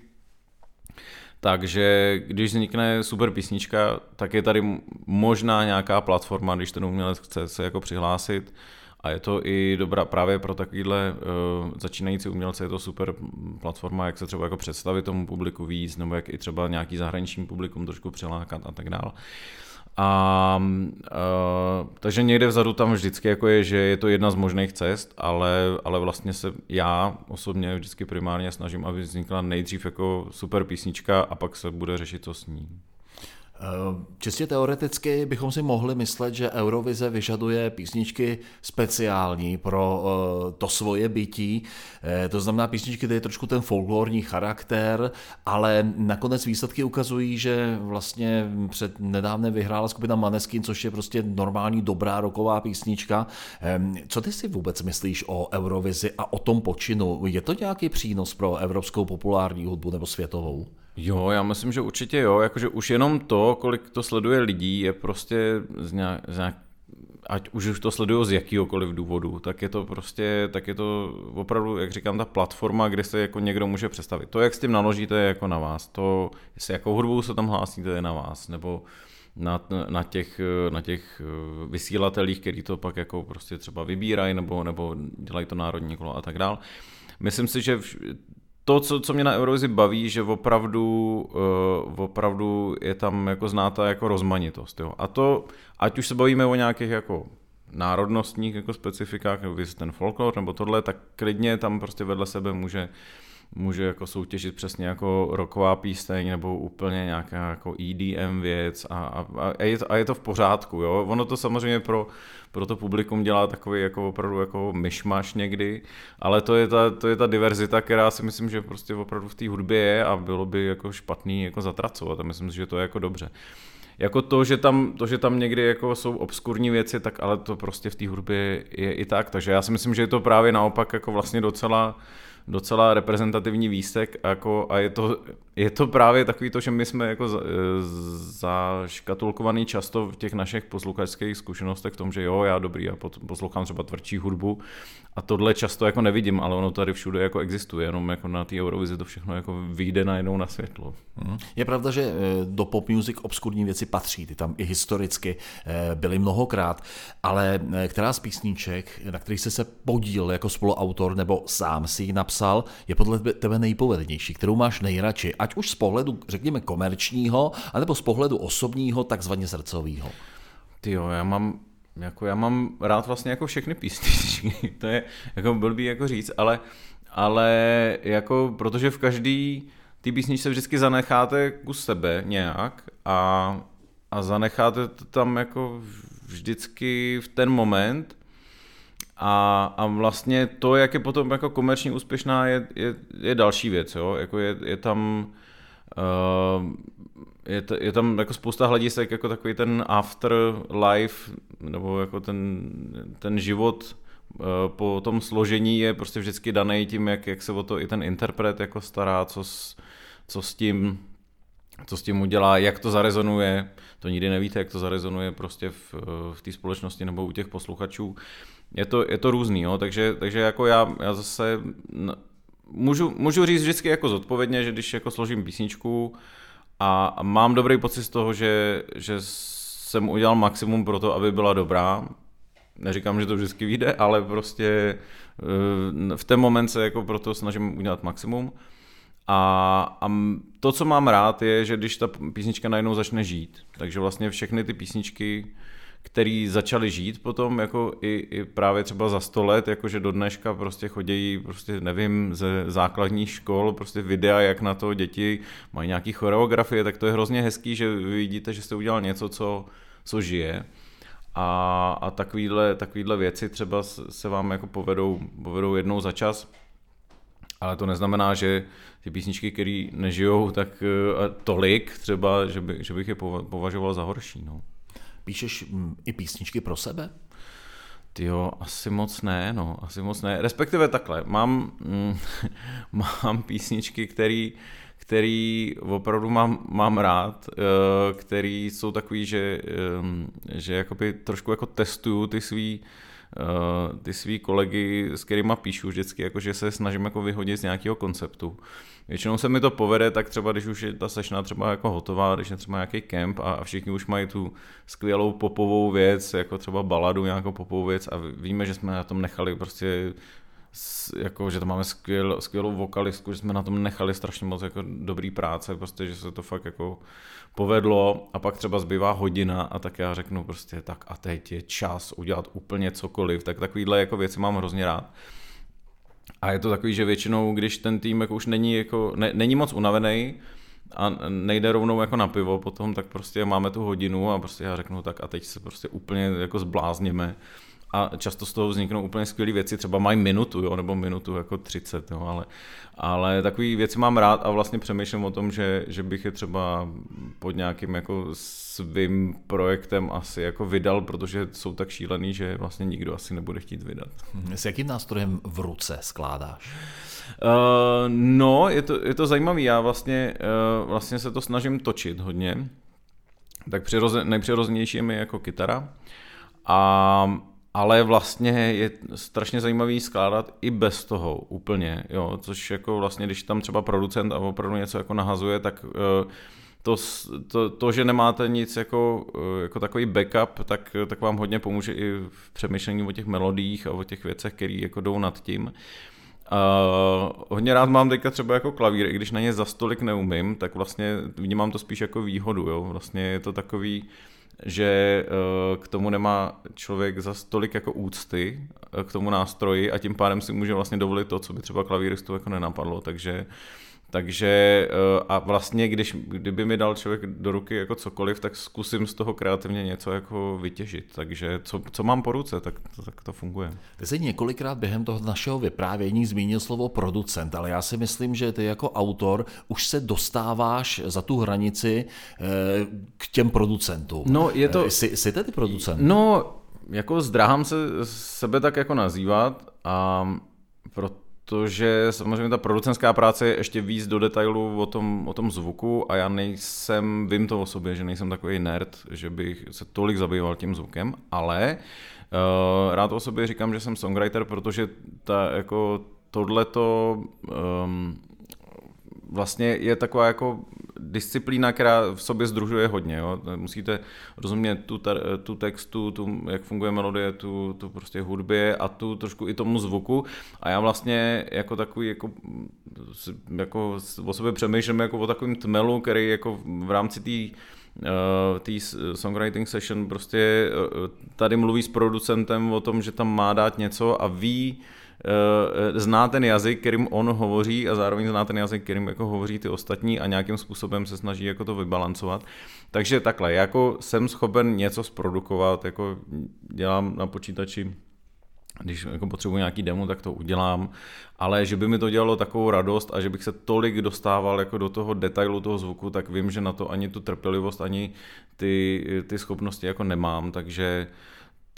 takže když vznikne super písnička, tak je tady možná nějaká platforma, když ten umělec chce se jako přihlásit, a je to i dobrá právě pro takovýhle uh, začínající umělce, je to super platforma, jak se třeba jako představit tomu publiku víc, nebo jak i třeba nějaký zahraniční publikum trošku přilákat a tak dále. A uh, takže někde vzadu tam vždycky jako je, že je to jedna z možných cest, ale, ale vlastně se já osobně vždycky primárně snažím, aby vznikla nejdřív jako super písnička a pak se bude řešit, co s ní. Eh, čistě teoreticky bychom si mohli myslet, že Eurovize vyžaduje písničky speciální pro eh, to svoje bytí. Eh, to znamená písničky, je trošku ten folklorní charakter, ale nakonec výsledky ukazují, že vlastně před nedávnem vyhrála skupina Maneskin, což je prostě normální dobrá roková písnička. Co ty si vůbec myslíš o Eurovizi a o tom počinu? Je to nějaký přínos pro evropskou populární hudbu nebo světovou? Jo, já myslím, že určitě jo, jakože už jenom to, kolik to sleduje lidí, je prostě z nějak, z nějak ať už to sledují z jakýhokoliv důvodu, tak je to prostě, tak je to opravdu, jak říkám, ta platforma, kde se jako někdo může představit. To, jak s tím naložíte, je jako na vás. To, jestli jakou hudbu se tam hlásíte, je na vás. Nebo na, na, těch, na těch vysílatelích, který to pak jako prostě třeba vybírají, nebo, nebo dělají to národní kolo a tak dál. Myslím si, že to, co, co mě na Eurovizi baví, že opravdu, uh, opravdu je tam jako znáta jako rozmanitost. Jo. A to, ať už se bavíme o nějakých jako národnostních jako specifikách, jako ten folklor nebo tohle, tak klidně tam prostě vedle sebe může může jako soutěžit přesně jako roková píseň nebo úplně nějaká jako EDM věc a, a, a, je, to, a je to v pořádku, jo. Ono to samozřejmě pro, pro to publikum dělá takový jako opravdu jako myšmaš někdy, ale to je, ta, to je ta diverzita, která si myslím, že prostě opravdu v té hudbě je a bylo by jako špatný jako zatracovat a myslím si, že to je jako dobře. Jako to, že tam, to, že tam někdy jako jsou obskurní věci, tak ale to prostě v té hudbě je i tak, takže já si myslím, že je to právě naopak jako vlastně docela docela reprezentativní výstek jako, a je to, je to právě takový to, že my jsme jako zaškatulkovaný často v těch našich posluchačských zkušenostech v tom, že jo, já dobrý, já poslouchám třeba tvrdší hudbu a tohle často jako nevidím, ale ono tady všude jako existuje, jenom jako na té Eurovizi to všechno jako vyjde najednou na světlo. Mhm. Je pravda, že eh, do pop music obskurní věci patří, ty tam i historicky eh, byly mnohokrát, ale eh, která z písniček, na kterých jsi se podíl jako spoluautor nebo sám si ji napsal, je podle tebe nejpovedenější, kterou máš nejradši, ať už z pohledu, řekněme, komerčního, anebo z pohledu osobního, takzvaně srdcového? Ty jo, já mám jako já mám rád vlastně jako všechny písničky, to je jako blbý jako říct, ale, ale jako protože v každý ty písničce vždycky zanecháte kus sebe nějak a, a zanecháte to tam jako vždycky v ten moment a, a vlastně to, jak je potom jako komerčně úspěšná, je, je, je další věc, jo? Jako je, je tam uh, je, to, je tam jako spousta hledisek, jako takový ten after life, nebo jako ten, ten život uh, po tom složení je prostě vždycky daný tím, jak, jak se o to i ten interpret jako stará, co s, co s tím co s tím udělá, jak to zarezonuje, to nikdy nevíte, jak to zarezonuje prostě v, v té společnosti nebo u těch posluchačů. Je to, je to různý, jo? Takže, takže jako já, já zase můžu, můžu říct vždycky jako zodpovědně, že když jako složím písničku a mám dobrý pocit z toho, že, že jsem udělal maximum pro to, aby byla dobrá, neříkám, že to vždycky vyjde, ale prostě eh, v ten moment se jako proto snažím udělat maximum. A, a to, co mám rád, je, že když ta písnička najednou začne žít, takže vlastně všechny ty písničky, který začali žít potom jako i, i právě třeba za sto let, jakože do dneška prostě chodí, prostě nevím, ze základních škol, prostě videa, jak na to děti mají nějaký choreografie, tak to je hrozně hezký, že vidíte, že jste udělal něco, co, co žije. A, a takovýhle, takovýhle věci třeba se vám jako povedou, povedou jednou za čas, ale to neznamená, že ty písničky, které nežijou tak uh, tolik třeba, že, by, že bych je považoval za horší. No. Píšeš mm, i písničky pro sebe? Jo, asi moc ne, no, asi moc ne. Respektive takhle, mám, mm, mám písničky, který, který opravdu mám, mám rád, uh, který jsou takový, že, um, že jakoby trošku jako testuju ty svý ty svý kolegy, s kterými píšu vždycky, jakože se snažím jako vyhodit z nějakého konceptu. Většinou se mi to povede, tak třeba když už je ta sešna třeba jako hotová, když je třeba nějaký kemp a, všichni už mají tu skvělou popovou věc, jako třeba baladu, nějakou popovou věc a víme, že jsme na tom nechali prostě jako, že to máme skvěl, skvělou vokalistku, že jsme na tom nechali strašně moc jako dobrý práce, prostě, že se to fakt jako povedlo a pak třeba zbývá hodina a tak já řeknu prostě tak a teď je čas udělat úplně cokoliv, tak takovýhle jako věci mám hrozně rád. A je to takový, že většinou, když ten tým jako už není, jako, ne, není moc unavený, a nejde rovnou jako na pivo potom, tak prostě máme tu hodinu a prostě já řeknu tak a teď se prostě úplně jako zblázněme a často z toho vzniknou úplně skvělé věci, třeba mají minutu, jo, nebo minutu jako 30, jo, ale, ale takové věci mám rád a vlastně přemýšlím o tom, že, že bych je třeba pod nějakým jako svým projektem asi jako vydal, protože jsou tak šílený, že vlastně nikdo asi nebude chtít vydat. S jakým nástrojem v ruce skládáš? Uh, no, je to, je to zajímavé. Já vlastně, uh, vlastně se to snažím točit hodně. Tak přirozen, nejpřirozenější je mi jako kytara. A ale vlastně je strašně zajímavý skládat i bez toho úplně, jo, což jako vlastně, když tam třeba producent a opravdu něco jako nahazuje, tak uh, to, to, to, že nemáte nic jako, uh, jako takový backup, tak, tak vám hodně pomůže i v přemýšlení o těch melodiích a o těch věcech, které jako jdou nad tím. Uh, hodně rád mám teďka třeba jako klavír, i když na ně za stolik neumím, tak vlastně vnímám to spíš jako výhodu, jo. Vlastně je to takový, uh, že eh, k tomu nemá člověk za tolik jako úcty eh, k tomu nástroji a tím pádem si může vlastně dovolit to, co by třeba klavíristu jako nenapadlo, takže takže eh, a vlastně, když, kdyby mi dal člověk do ruky jako cokoliv, tak zkusím z toho kreativně něco jako vytěžit. Takže co, co mám po ruce, tak, tak to funguje. Ty jsi několikrát během toho našeho vyprávění zmínil slovo producent, ale já si myslím, že ty jako autor už se dostáváš za tu hranici eh, k těm producentům. No, je to... Eh, jsi, jsi tedy producent? No, jako zdráhám se sebe tak jako nazývat a proto protože samozřejmě ta producentská práce je ještě víc do detailu o tom, o tom zvuku a já nejsem, vím to o sobě, že nejsem takový nerd, že bych se tolik zabýval tím zvukem, ale uh, rád o sobě říkám, že jsem songwriter, protože ta, jako tohleto um, vlastně je taková jako disciplína, která v sobě združuje hodně. Jo? Musíte rozumět tu, tu textu, tu, jak funguje melodie, tu, tu prostě hudbě a tu trošku i tomu zvuku. A já vlastně jako takový jako, jako o sobě přemýšlím jako o takovém tmelu, který jako v rámci té tý songwriting session prostě uh, tady mluví s producentem o tom, že tam má dát něco a ví, Eh, zná ten jazyk, kterým on hovoří a zároveň zná ten jazyk, kterým jako hovoří ty ostatní a nějakým způsobem se snaží jako to vybalancovat. Takže takhle, jako jsem schopen něco zprodukovat, jako dělám na počítači když jako potřebuji nějaký demo, tak to udělám, ale že by mi to dělalo takovou radost a že bych se tolik dostával jako do toho detailu toho zvuku, tak vím, že na to ani tu trpělivost, ani ty, ty schopnosti jako nemám, takže uh,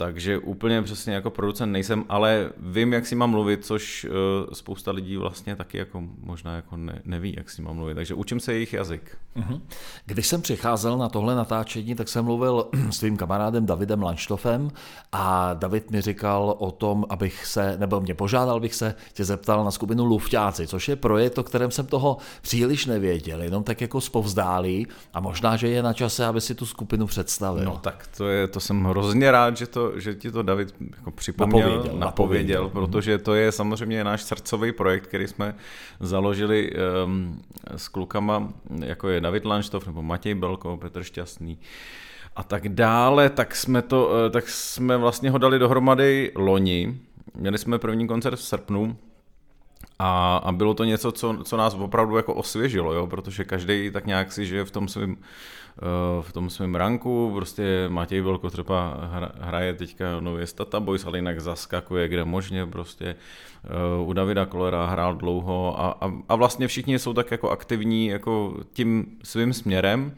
takže úplně přesně jako producent nejsem, ale vím, jak si mám mluvit, což uh, spousta lidí vlastně taky jako možná jako ne, neví, jak si mám mluvit. Takže učím se jejich jazyk. Mhm. Když jsem přicházel na tohle natáčení, tak jsem mluvil s svým kamarádem Davidem Lanštofem a David mi říkal o tom, abych se, nebo mě požádal, bych se tě zeptal na skupinu Lufťáci, což je projekt, o kterém jsem toho příliš nevěděl, jenom tak jako zpovzdálí a možná, že je na čase, aby si tu skupinu představil. No tak to, je, to jsem hrozně rád, že to, že ti to David jako připomněl, napověděl, napověděl, napověděl, protože to je samozřejmě náš srdcový projekt, který jsme založili um, s klukama, jako je David Lanštov nebo Matěj Belko, Petr Šťastný a tak dále, tak jsme, to, eh, tak jsme vlastně ho dali dohromady loni. Měli jsme první koncert v srpnu A, a bylo to něco, co, co nás opravdu jako osvěžilo, jo? protože každý tak nějak si žije v tom svém v tom svém ranku, prostě Matěj Velko třeba hraje teďka nově Stata Boys, ale jinak zaskakuje kde možně, prostě eh, u Davida Kolera hrál dlouho a, a, a vlastně všichni jsou tak jako aktivní jako tím svým směrem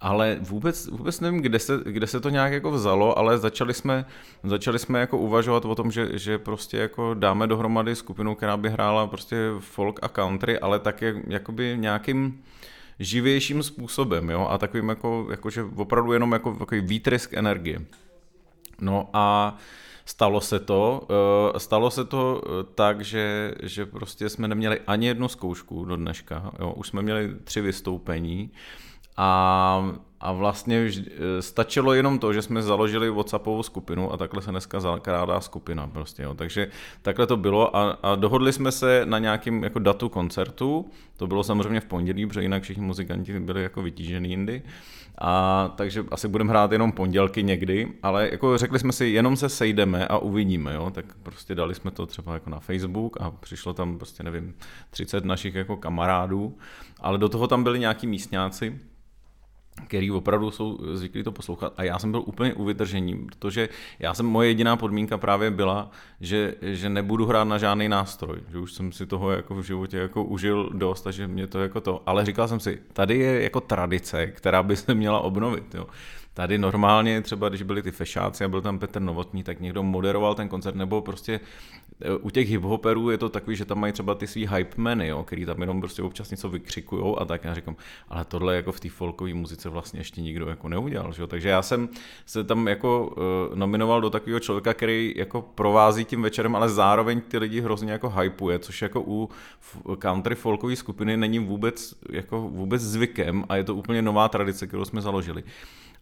ale vůbec, vůbec nevím, kde se, kde se to nějak jako vzalo, ale začali jsme, začali jsme jako uvažovat o tom, že, že prostě jako dáme dohromady skupinu, která by hrála prostě folk a country, ale tak jak, jakoby nějakým živějším způsobem, jo, a takovým jako, jako že opravdu jenom jako takový výtrysk energie. No a stalo se to, eh, stalo se to eh, tak, že, že prostě jsme neměli ani jednu zkoušku do dneška, jo, už jsme měli tři vystoupení, a, a vlastně vždy, e, stačilo jenom to, že jsme založili WhatsAppovou skupinu a takhle se dneska zakládá skupina prostě, jo. takže takhle to bylo a, a dohodli jsme se na nějakým jako datu koncertu, to bylo samozřejmě v pondělí, protože jinak všichni muzikanti byli jako vytížený jindy, a takže asi budeme hrát jenom pondělky někdy, ale jako řekli jsme si, jenom se sejdeme a uvidíme, jo, tak prostě dali jsme to třeba jako na Facebook a přišlo tam prostě nevím, 30 našich jako kamarádů, ale do toho tam byli nějaký místňáci, který opravdu jsou zvyklí to poslouchat a já jsem byl úplně u vytržení, protože já jsem, moje jediná podmínka právě byla, že, že nebudu hrát na žádný nástroj, že už jsem si toho jako v životě jako užil dost a že mě to jako to, ale říkal jsem si, tady je jako tradice, která by se měla obnovit, jo. Tady normálně třeba, když byli ty fešáci a byl tam Petr Novotný, tak někdo moderoval ten koncert, nebo prostě e, u těch hiphoperů je to takový, že tam mají třeba ty svý hype many, jo, který tam jenom prostě občas něco vykřikujou a tak já říkám, ale tohle jako v té folkové muzice vlastně ještě nikdo jako neudělal, že jo? takže já jsem se tam jako uh, nominoval do takového člověka, který jako provází tím večerem, ale zároveň ty lidi hrozně jako hypuje, což jako u country folkové skupiny není vůbec jako vůbec zvykem a je to úplně nová tradice, kterou jsme založili.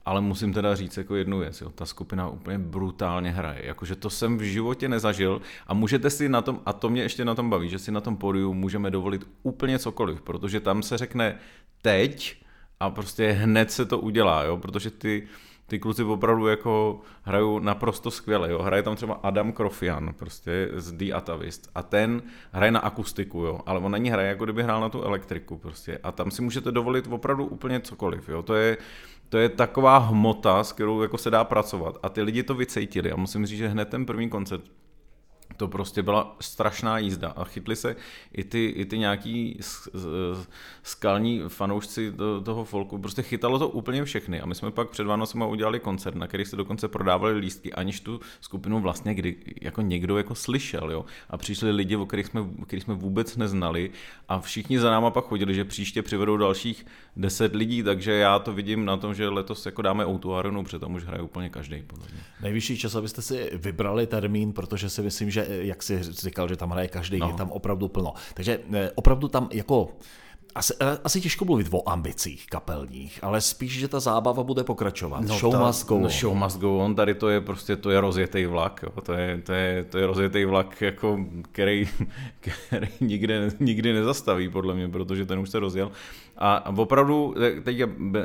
Ale musím teda říct jako jednu věc, jo. ta skupina úplně brutálně hraje, jakože to jsem v životě nezažil a můžete si na tom, a to mě ještě na tom baví, že si na tom pódiu můžeme dovolit úplně cokoliv, protože tam se řekne teď a prostě hned se to udělá, jo, protože ty, ty kluci opravdu jako hrajou naprosto skvěle, jo. Hraje tam třeba Adam Krofian, prostě z The Atavist a ten hraje na akustiku, jo, ale on není hraje, jako kdyby hrál na tu elektriku prostě a tam si můžete dovolit opravdu úplně cokoliv, jo. To je, to je taková hmota, s kterou jako se dá pracovat. A ty lidi to vycejtili. A musím říct, že hned ten první koncert to prostě byla strašná jízda a chytli se i ty, i ty nějaký skalní fanoušci toho folku, prostě chytalo to úplně všechny a my jsme pak před Vánocem udělali koncert, na který se dokonce prodávali lístky, aniž tu skupinu vlastně kdy, jako někdo jako slyšel, jo, a přišli lidi, o kterých jsme, kterých jsme vůbec neznali a všichni za náma pak chodili, že příště přivedou dalších deset lidí, takže já to vidím na tom, že letos jako dáme Outu Arenu, protože tam už hraje úplně každý. Podle mě. Nejvyšší čas, abyste si vybrali termín, protože si myslím, že jak si říkal, že tam hraje každý, no. je tam opravdu plno. Takže eh, opravdu tam jako asi, eh, asi těžko mluvit o ambicích kapelních, ale spíš, že ta zábava bude pokračovat. No, show ta, must go no, on. Show must go on, tady to je prostě, to je rozjetý vlak, jo. To, je, to, je, to je rozjetý vlak, jako, který, který nikdy, nikdy nezastaví, podle mě, protože ten už se rozjel. A opravdu, teď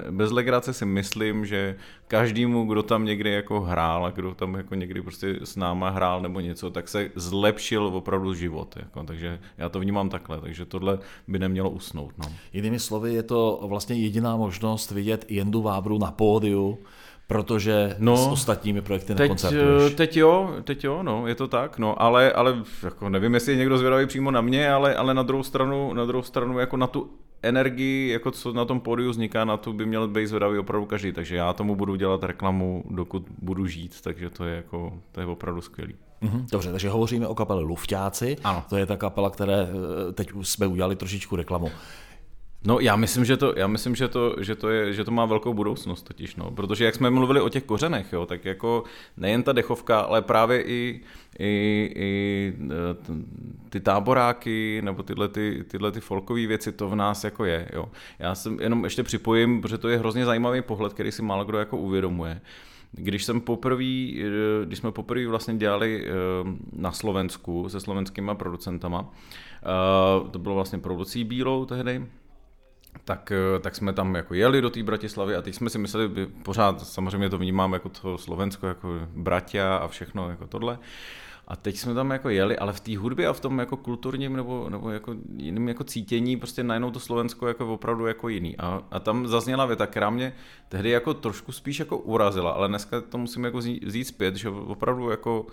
bez legrace si myslím, že každému, kdo tam někdy jako hrál a kdo tam jako někdy prostě s náma hrál nebo něco, tak se zlepšil opravdu život. Jako, takže já to vnímám takhle, takže tohle by nemělo usnout. No. Jinými slovy, je to vlastně jediná možnost vidět Jendu Vábru na pódiu, protože no, s ostatními projekty teď, nekoncertuješ. Teď jo, teď jo, no, je to tak, no, ale, ale jako nevím, jestli je někdo zvědavý přímo na mě, ale, ale na druhou stranu, na druhou stranu jako na tu energii, jako co na tom pódiu vzniká, na tu by měl být zvědavý opravdu každý, takže já tomu budu dělat reklamu, dokud budu žít, takže to je jako, to je opravdu skvělý. Mm-hmm, dobře, takže hovoříme o kapele Lufťáci. Ano. To je ta kapela, které eh, teď jsme udělali trošičku reklamu. No já myslím, že to, já myslím, že to, že to, je, že to má velkou budoucnost totiž, no. protože jak jsme mluvili o těch kořenech, jo, tak jako nejen ta dechovka, ale právě i, i, i e, ty táboráky nebo tyhle, ty, tyhle ty folkové věci, to v nás jako je. Jo. Já jsem jenom ještě připojím, protože to je hrozně zajímavý pohled, který si málo kdo jako uvědomuje. Když jsem poprvé, e, když jsme poprvé vlastně dělali e, na Slovensku se slovenskými producentama, to bylo vlastně producí Bílou tehdy, tak, eh, tak jsme tam jako jeli do té Bratislavy a teď jsme si mysleli, pořád samozřejmě to vnímám jako to Slovensko, jako bratia a všechno jako tohle. A teď jsme tam jako jeli, ale v té hudbě a v tom jako kulturním nebo, nebo jako jiným jako cítění prostě najednou to Slovensko jako opravdu jako jiný. A, a tam zazněla věta, která mě tehdy jako trošku spíš jako urazila, ale dneska to musím jako vzít zpět, že opravdu jako,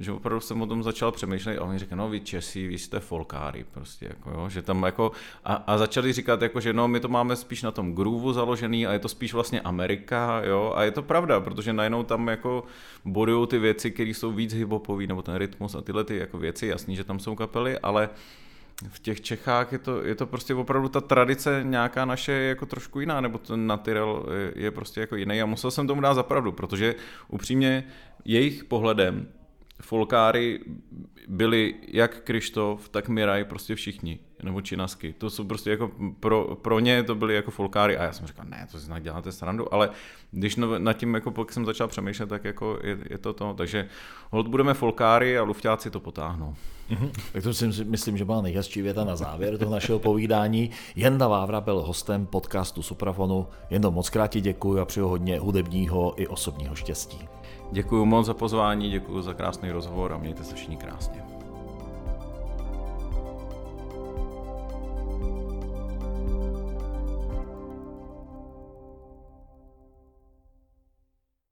že opravdu jsem o tom začal přemýšlet a oni říkají, no vy Česi, vy jste folkári prostě jako jo, že tam jako a, a začali říkat jako, že no my to máme spíš na tom groovu založený a je to spíš vlastně Amerika, jo, a je to pravda, protože najednou tam jako bodují ty věci, které jsou víc hiphopový, nebo ten rytmus a tyhle ty jako věci, jasný, že tam jsou kapely, ale v těch Čechách je to, je to prostě opravdu ta tradice nějaká naše jako trošku jiná, nebo ten natyrel je, prostě jako jiný. A musel jsem tomu dát zapravdu, protože upřímně jejich pohledem folkáry byli jak Krištof, tak Miraj, prostě všichni, nebo Činasky. To jsou prostě jako, pro, pro ně to byly jako folkáry a já jsem říkal, ne, to si děláte srandu, ale když no, nad tím, jako pokud jsem začal přemýšlet, tak jako je, je to to, takže hold budeme folkáry a lufťáci to potáhnou. Mm-hmm. Tak to si myslím, že byla nejhezčí věta na závěr toho našeho povídání. Jenda Vávra byl hostem podcastu Suprafonu. Jen moc krát děkuji a přeju hodně hudebního i osobního štěstí. Děkuji moc za pozvání, děkuji za krásný rozhovor a mějte se všichni krásně.